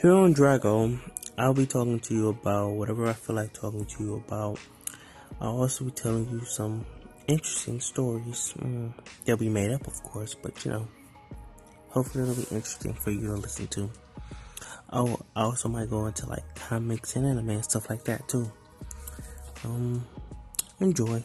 Here on Drago, I'll be talking to you about whatever I feel like talking to you about. I'll also be telling you some interesting stories. Mm, they'll be made up, of course, but you know, hopefully it'll be interesting for you to listen to. Oh, I also might go into like comics and anime and stuff like that too. Um, enjoy.